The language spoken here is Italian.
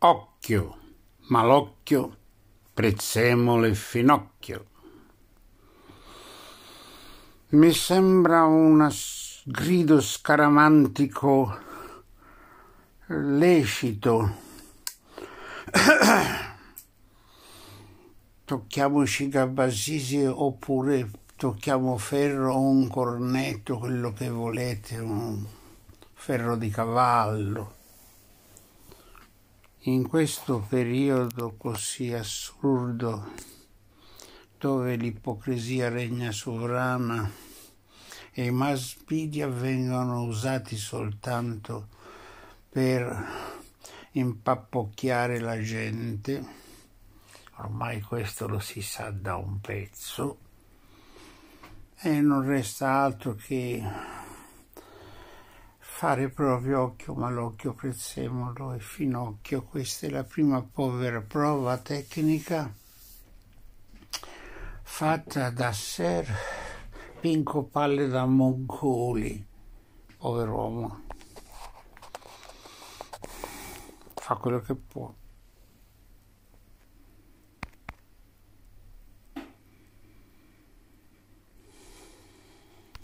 Occhio, malocchio, prezzemolo e finocchio. Mi sembra un grido scaramantico lecito. Tocchiamoci Gabbasisi oppure tocchiamo ferro o un cornetto, quello che volete, un ferro di cavallo. In questo periodo così assurdo, dove l'ipocrisia regna sovrana e i mass media vengono usati soltanto per impappocchiare la gente, ormai questo lo si sa da un pezzo, e non resta altro che fare proprio occhio malocchio, prezzemolo e finocchio. Questa è la prima povera prova tecnica fatta da Ser Pinco Palle da Moncoli, pover'uomo. Fa quello che può.